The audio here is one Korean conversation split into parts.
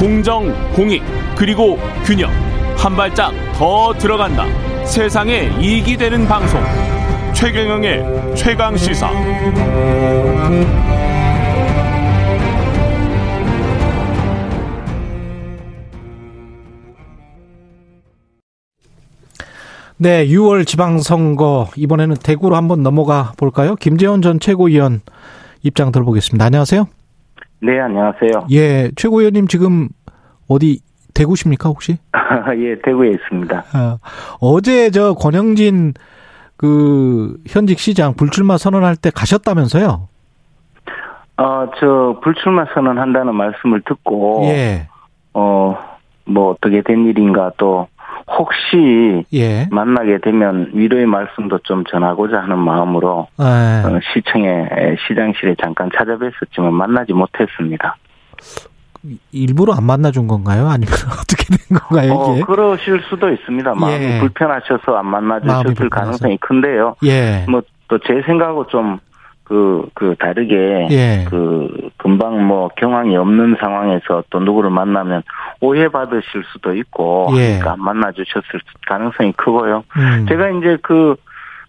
공정, 공익, 그리고 균형. 한 발짝 더 들어간다. 세상에 이익이 되는 방송. 최경영의 최강 시사. 네, 6월 지방선거 이번에는 대구로 한번 넘어가 볼까요? 김재원 전 최고위원 입장 들어보겠습니다. 안녕하세요. 네, 안녕하세요. 예, 최고위원님 지금 어디 대구십니까 혹시? 예, 대구에 있습니다. 어, 어제 저 권영진 그 현직 시장 불출마 선언할 때 가셨다면서요? 어, 저 불출마 선언한다는 말씀을 듣고 예. 어, 뭐 어떻게 된 일인가 또 혹시 예. 만나게 되면 위로의 말씀도 좀 전하고자 하는 마음으로 예. 어, 시청에 시장실에 잠깐 찾아뵀었지만 만나지 못했습니다. 일부러 안 만나준 건가요? 아니면 어떻게 된 건가요, 어, 이게? 그러실 수도 있습니다. 마음이 예. 불편하셔서 안 만나주셨을. 가능성이 큰데요. 예. 뭐또 제 생각하고 좀 그, 그 다르게 예. 그 금방 뭐 경황이 없는 상황에서 또 누구를 만나면 오해받으실 수도 있고 예. 그러니까 안 만나주셨을 가능성이 크고요. 음. 제가 이제 그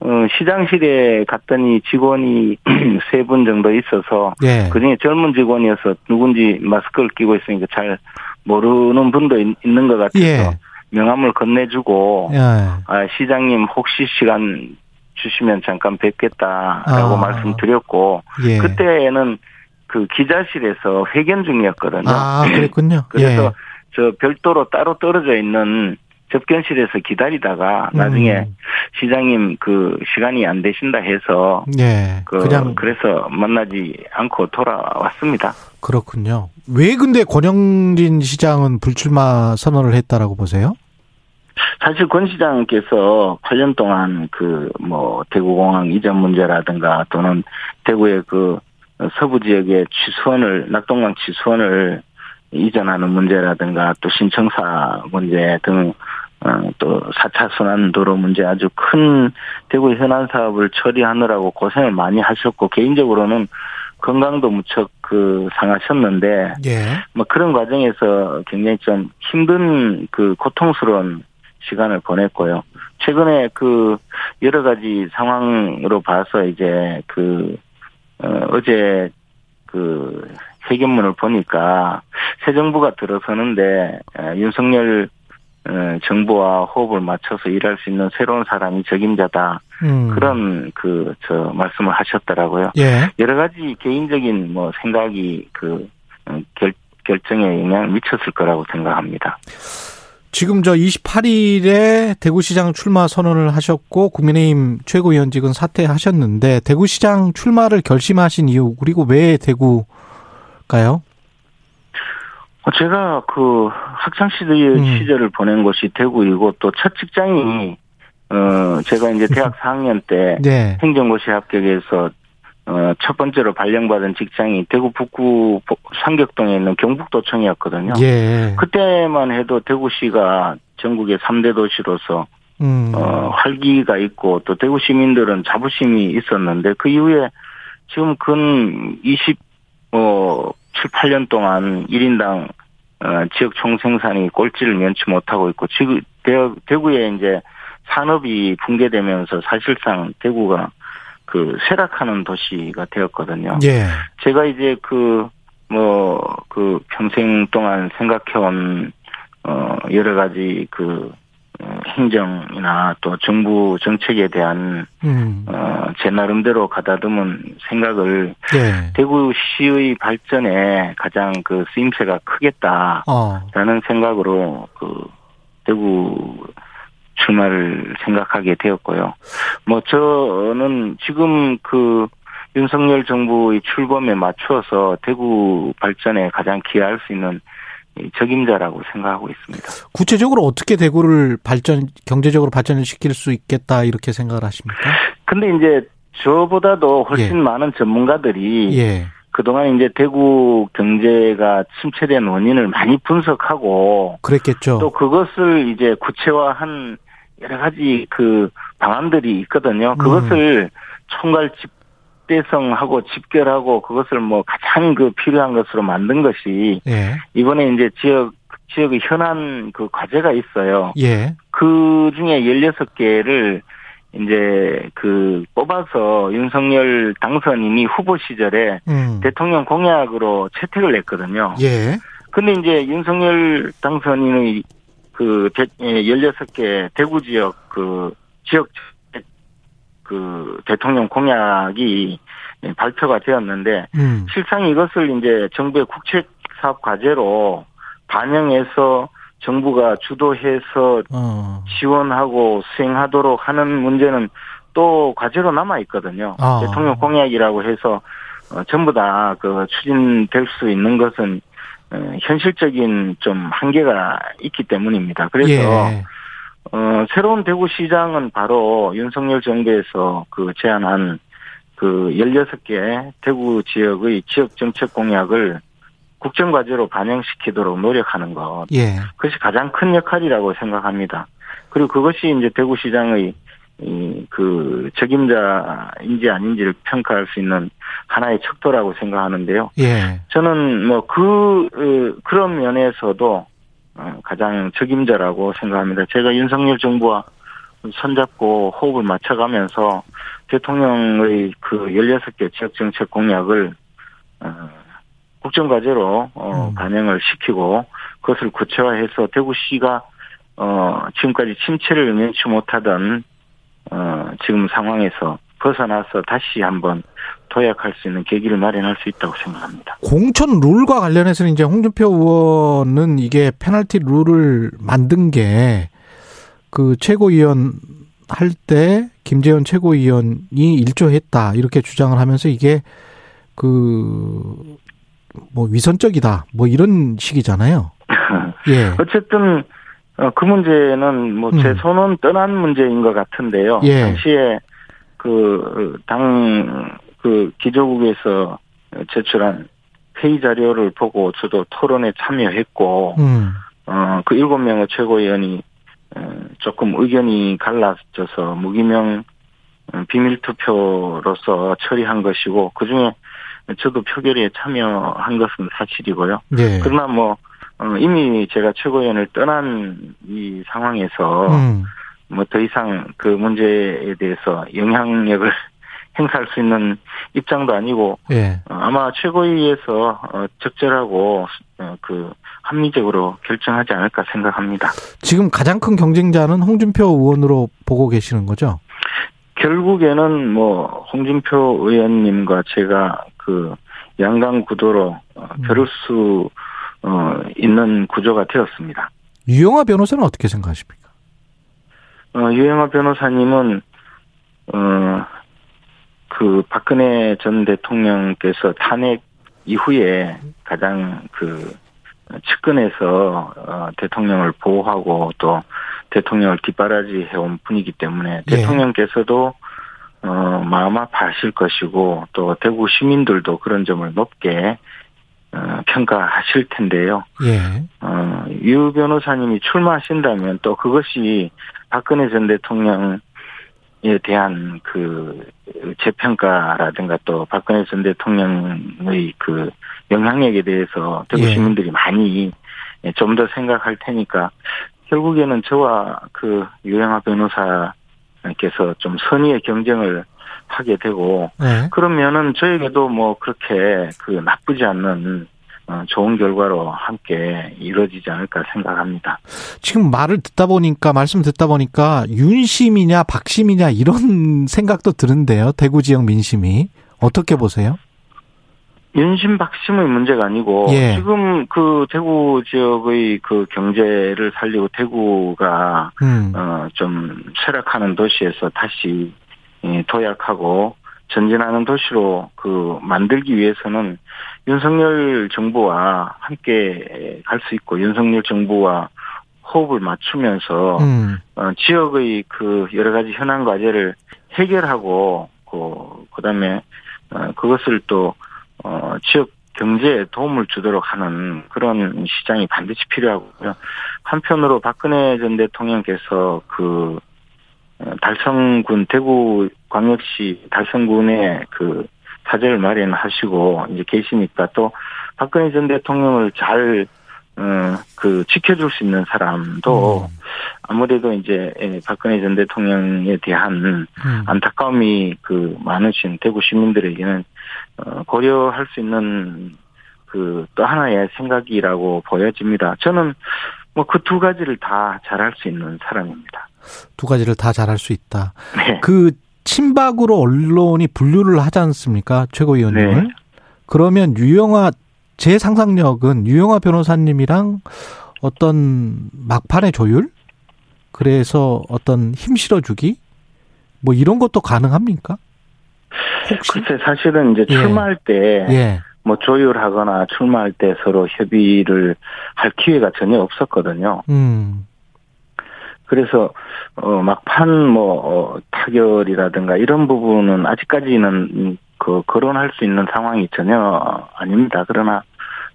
어, 시장실에 갔더니 직원이 세 분 정도 있어서 예. 그 중에 젊은 직원이어서 누군지 마스크를 끼고 있으니까 잘 모르는 분도 있, 는것 같아서 예. 명함을 건네주고 예. 아, 시장님 혹시 시간 주시면 잠깐 뵙겠다라고 아. 말씀드렸고 예. 그때는 그 기자실에서 회견 중이었거든요. 아, 그랬군요. 그래서 예. 저 별도로 따로 떨어져 있는 접견실에서 기다리다가 나중에 음. 시장님 그 시간이 안 되신다 해서 예. 그 그냥 그래서 만나지 않고 돌아왔습니다. 그렇군요. 왜 근데 권영진 시장은 불출마 선언을 했다라고 보세요? 사실 권 시장께서 8년 동안 그 뭐 대구공항 이전 문제라든가 또는 대구의 그 서부 지역의 취수원을 낙동강 취수원을 이전하는 문제라든가 또 신청사 문제 등 어, 또 4차 순환도로 문제 아주 큰 대구 현안 사업을 처리하느라고 고생을 많이 하셨고 개인적으로는 건강도 무척 그 상하셨는데 예. 뭐 그런 과정에서 굉장히 좀 힘든 그 고통스러운 시간을 보냈고요. 최근에 그 여러 가지 상황으로 봐서 이제 그 어, 어제 그 회견문을 보니까 새 정부가 들어서는데 어, 윤석열 어, 정부와 호흡을 맞춰서 일할 수 있는 새로운 사람이 적임자다 음. 그런 그 저 말씀을 하셨더라고요. 예. 여러 가지 개인적인 뭐 생각이 그 어, 결, 결정에 영향을 미쳤을 거라고 생각합니다. 지금 저 28일에 대구시장 출마 선언을 하셨고 국민의힘 최고위원직은 사퇴하셨는데 대구시장 출마를 결심하신 이유 그리고 왜 대구가요? 어, 제가 그 학창 시절 음. 시절을 보낸 곳이 대구이고 또 첫 직장이 어 제가 이제 대학 4학년 때 네. 행정고시 합격해서 어 첫 번째로 발령받은 직장이 대구 북구 보- 상격동에 있는 경북도청이었거든요. 예. 그때만 해도 대구시가 전국의 3대 도시로서 음. 어, 활기가 있고 또 대구 시민들은 자부심이 있었는데 그 이후에 지금 근 20, 어, 7, 8년 동안 1인당 어, 지역 총생산이 꼴찌를 면치 못하고 있고 지금 대- 대구에 이제 산업이 붕괴되면서 사실상 대구가 그 쇠락하는 도시가 되었거든요. 예. 제가 이제 그, 뭐, 그 평생 동안 생각해온, 어, 여러 가지 그, 어, 행정이나 또 정부 정책에 대한, 음. 어, 제 나름대로 가다듬은 생각을 예. 대구시의 발전에 가장 그 쓰임새가 크겠다라는 어. 생각으로 그, 대구 출마를 생각하게 되었고요. 뭐 저는 지금 그 윤석열 정부의 출범에 맞추어서 대구 발전에 가장 기여할 수 있는 이 적임자라고 생각하고 있습니다. 구체적으로 어떻게 대구를 발전 경제적으로 발전을 시킬 수 있겠다 이렇게 생각을 하십니까? 근데 이제 저보다도 훨씬 예. 많은 전문가들이 예. 그동안 이제 대구 경제가 침체된 원인을 많이 분석하고 그랬겠죠. 또 그것을 이제 구체화한 여러 가지 그 방안들이 있거든요. 그것을 총괄 집 확대성하고 집결하고 그것을 뭐 가장 그 필요한 것으로 만든 것이 예. 이번에 이제 지역 지역의 현안 그 과제가 있어요. 예. 그 중에 16개를 이제 그 뽑아서 윤석열 당선인이 후보 시절에 음. 대통령 공약으로 채택을 냈거든요. 예. 근데 이제 윤석열 당선인의 그 대, 16개 대구 지역 그 지역 그 대통령 공약이 발표가 되었는데 음. 실상 이것을 이제 정부의 국책 사업 과제로 반영해서 정부가 주도해서 어. 지원하고 수행하도록 하는 문제는 또 과제로 남아 있거든요. 아. 대통령 공약이라고 해서 어, 전부 다 그 추진될 수 있는 것은 어, 현실적인 좀 한계가 있기 때문입니다. 그래서 예. 어, 새로운 대구시장은 바로 윤석열 정부에서 그 제안한 그 16개 대구 지역의 지역 정책 공약을 국정과제로 반영시키도록 노력하는 것. 예. 그것이 가장 큰 역할이라고 생각합니다. 그리고 그것이 이제 대구시장의 이, 그, 적임자인지 아닌지를 평가할 수 있는 하나의 척도라고 생각하는데요. 예. 저는 뭐 그, 어, 그런 면에서도 어, 가장 적임자라고 생각합니다. 제가 윤석열 정부와 손잡고 호흡을 맞춰가면서 대통령의 그 16개 지역정책 공약을, 어, 국정과제로, 어, 음. 반영을 시키고 그것을 구체화해서 대구시가, 어, 지금까지 침체를 면치 못하던, 어, 지금 상황에서 벗어나서 다시 한번 도약할 수 있는 계기를 마련할 수 있다고 생각합니다. 공천 룰과 관련해서는 이제 홍준표 의원은 이게 페널티 룰을 만든 게 그 최고위원 할 때 김재현 최고위원이 일조했다 이렇게 주장을 하면서 이게 그 뭐 위선적이다 뭐 이런 식이잖아요. 예. 어쨌든 어, 그 문제는 뭐제 음. 손은 떠난 문제인 것 같은데요. 예. 당시에 그 당 그 기조국에서 제출한 회의 자료를 보고 저도 토론에 참여했고 음. 어그 일곱 명의 최고위원이 어, 조금 의견이 갈라져서 무기명 어, 비밀 투표로서 처리한 것이고 그 중에 저도 표결에 참여한 것은 사실이고요. 예. 그러나 뭐 어, 이미 제가 최고위원을 떠난 이 상황에서 음. 뭐더 이상 그 문제에 대해서 영향력을 행사할 수 있는 입장도 아니고 예. 어, 아마 최고위에서 어, 적절하고 어, 그 합리적으로 결정하지 않을까 생각합니다. 지금 가장 큰 경쟁자는 홍준표 의원으로 보고 계시는 거죠? 결국에는 뭐 홍준표 의원님과 제가 그 양강 구도로 어, 음. 수 어, 있는 구조가 되었습니다. 유영아 변호사는 어떻게 생각하십니까? 어, 유영아 변호사님은, 어, 그, 박근혜 전 대통령께서 탄핵 이후에 가장 그, 측근에서, 어, 대통령을 보호하고 또 대통령을 뒷바라지 해온 분이기 때문에 예. 대통령께서도, 어, 마음 아파하실 것이고 또 대구 시민들도 그런 점을 높게, 어, 평가하실 텐데요. 예. 어, 유 변호사님이 출마하신다면 또 그것이 박근혜 전 대통령에 대한 그 재평가라든가 또 박근혜 전 대통령의 그 영향력에 대해서 대구 예. 시민들이 많이 좀 더 생각할 테니까 결국에는 저와 그 유영아 변호사께서 좀 선의의 경쟁을 하게 되고 네. 그러면은 저에게도 뭐 그렇게 그 나쁘지 않는 어, 좋은 결과로 함께 이루어지지 않을까 생각합니다. 지금 말을 듣다 보니까 말씀 듣다 보니까 윤심이냐 박심이냐 이런 생각도 드는데요. 대구 지역 민심이 어떻게 보세요? 윤심 박심의 문제가 아니고 예. 지금 그 대구 지역의 그 경제를 살리고 대구가 음. 어좀 쇠락하는 도시에서 다시 예, 도약하고 전진하는 도시로 그 만들기 위해서는 윤석열 정부와 함께 갈 수 있고 윤석열 정부와 호흡을 맞추면서 음. 어, 지역의 그 여러 가지 현안 과제를 해결하고 그 그다음에 어, 그것을 또 어, 지역 경제에 도움을 주도록 하는 그런 시장이 반드시 필요하고요. 한편으로 박근혜 전 대통령께서 그 어, 달성군 대구 광역시 달성군의 그 사절 마련하시고 이제 계시니까 또 박근혜 전 대통령을 잘 어, 그, 지켜줄 수 있는 사람도 음. 아무래도 이제, 예, 박근혜 전 대통령에 대한 음. 안타까움이 그 많으신 대구 시민들에게는, 어, 고려할 수 있는 그 또 하나의 생각이라고 보여집니다. 저는 뭐 그 두 가지를 다 잘할 수 있는 사람입니다. 두 가지를 다 잘할 수 있다. 네. 그 친박으로 언론이 분류를 하지 않습니까? 최고위원님을. 네. 그러면 유영아 제 상상력은 유영아 변호사님이랑 어떤 막판의 조율? 그래서 어떤 힘 실어주기? 뭐 이런 것도 가능합니까? 혹시? 글쎄, 사실은 이제 예. 출마할 때, 예. 뭐 조율하거나 출마할 때 서로 협의를 할 기회가 전혀 없었거든요. 음. 그래서 어 막판 뭐 어, 타결이라든가 이런 부분은 아직까지는 음, 그 거론할 수 있는 상황이 전혀 아닙니다. 그러나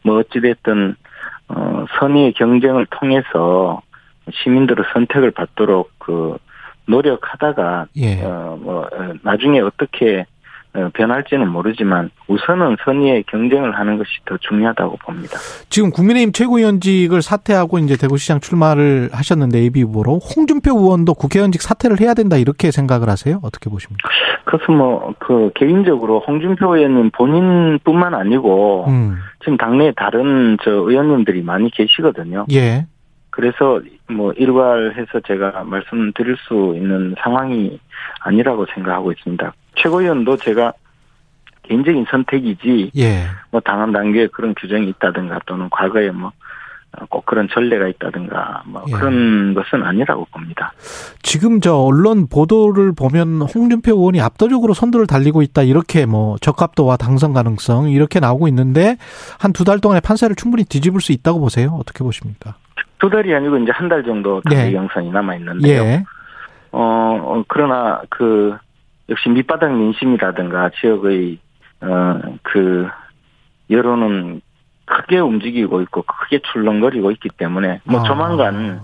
뭐 어찌됐든 어 선의의 경쟁을 통해서 시민들의 선택을 받도록 그 노력하다가 예. 어뭐 나중에 어떻게 어, 변할지는 모르지만 우선은 선의의 경쟁을 하는 것이 더 중요하다고 봅니다. 지금 국민의힘 최고위원직을 사퇴하고 이제 대구시장 출마를 하셨는데 예비 후보로 홍준표 의원도 국회의원직 사퇴를 해야 된다 이렇게 생각을 하세요? 어떻게 보십니까? 그래서 뭐 그 개인적으로 홍준표 의원님 본인뿐만 아니고 음. 지금 당내에 다른 저 의원님들이 많이 계시거든요. 예. 그래서 뭐 일괄해서 제가 말씀드릴 수 있는 상황이 아니라고 생각하고 있습니다. 최고위원도 제가 개인적인 선택이지 예. 뭐 당헌 당규에 그런 규정이 있다든가 또는 과거에 뭐 꼭 그런 전례가 있다든가 뭐 예. 그런 것은 아니라고 봅니다. 지금 저 언론 보도를 보면 홍준표 의원이 압도적으로 선두를 달리고 있다 이렇게 뭐 적합도와 당선 가능성 이렇게 나오고 있는데 한 두 달 동안의 판세를 충분히 뒤집을 수 있다고 보세요. 어떻게 보십니까? 두 달이 아니고 이제 한 달 정도 예. 당의 경선이 남아 있는데요. 예. 어, 어, 그러나 그 역시 밑바닥 민심이라든가 지역의 어그 여론은 크게 움직이고 있고 크게 출렁거리고 있기 때문에 뭐 아. 조만간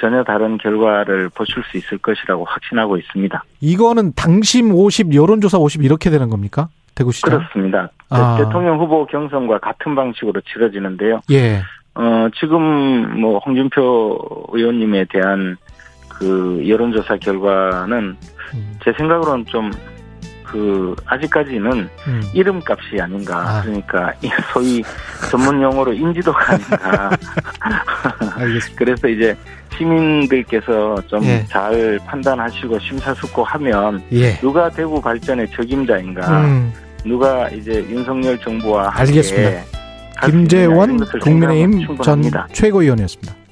전혀 다른 결과를 보실 수 있을 것이라고 확신하고 있습니다. 이거는 당심 50, 여론조사 50 이렇게 되는 겁니까? 대구시장? 그렇습니다. 아. 대통령 후보 경선과 같은 방식으로 치러지는데요. 예. 어, 지금 뭐 홍준표 의원님에 대한 그 여론조사 결과는 음, 제 생각으로는 좀 그 아직까지는 음. 이름값이 아닌가 아. 그러니까 이 소위 전문 용어로 인지도가 아닌가 알겠습니다. 그래서 이제 시민들께서 좀 예. 잘 판단하시고 심사숙고하면 예. 누가 대구 발전의 적임자인가 음. 누가 이제 윤석열 정부와 함께 알겠습니다. 김재원 국민의힘 전. 최고위원이었습니다.